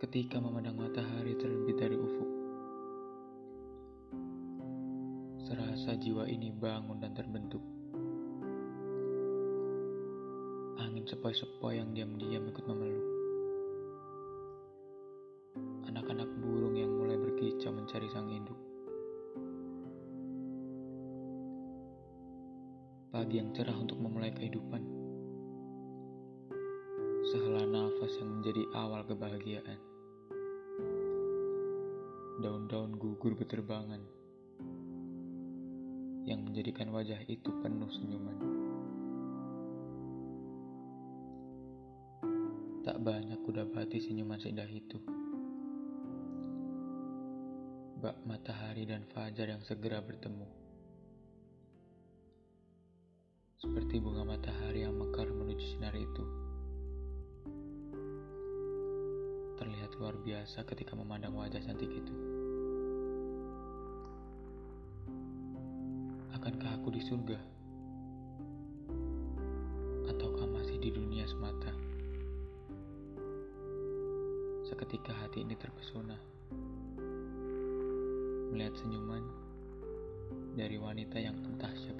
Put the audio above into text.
ketika memandang matahari terbit dari ufuk. Serasa jiwa ini bangun dan terbentuk. Angin sepoi-sepoi yang diam-diam ikut memeluk. Anak-anak burung yang mulai berkicau mencari sang induk. Pagi yang cerah untuk memulai kehidupan. Sehela nafas yang menjadi awal kebahagiaan. Daun-daun gugur beterbangan yang menjadikan wajah itu penuh senyuman. Tak banyak kudapati senyuman seindah itu. Bak matahari dan fajar yang segera bertemu. Seperti bunga matahari yang mekar Terlihat luar biasa ketika memandang wajah cantik itu. Akankah aku di surga? Ataukah masih di dunia semata? Seketika hati ini terpesona melihat senyuman dari wanita yang entah siapa.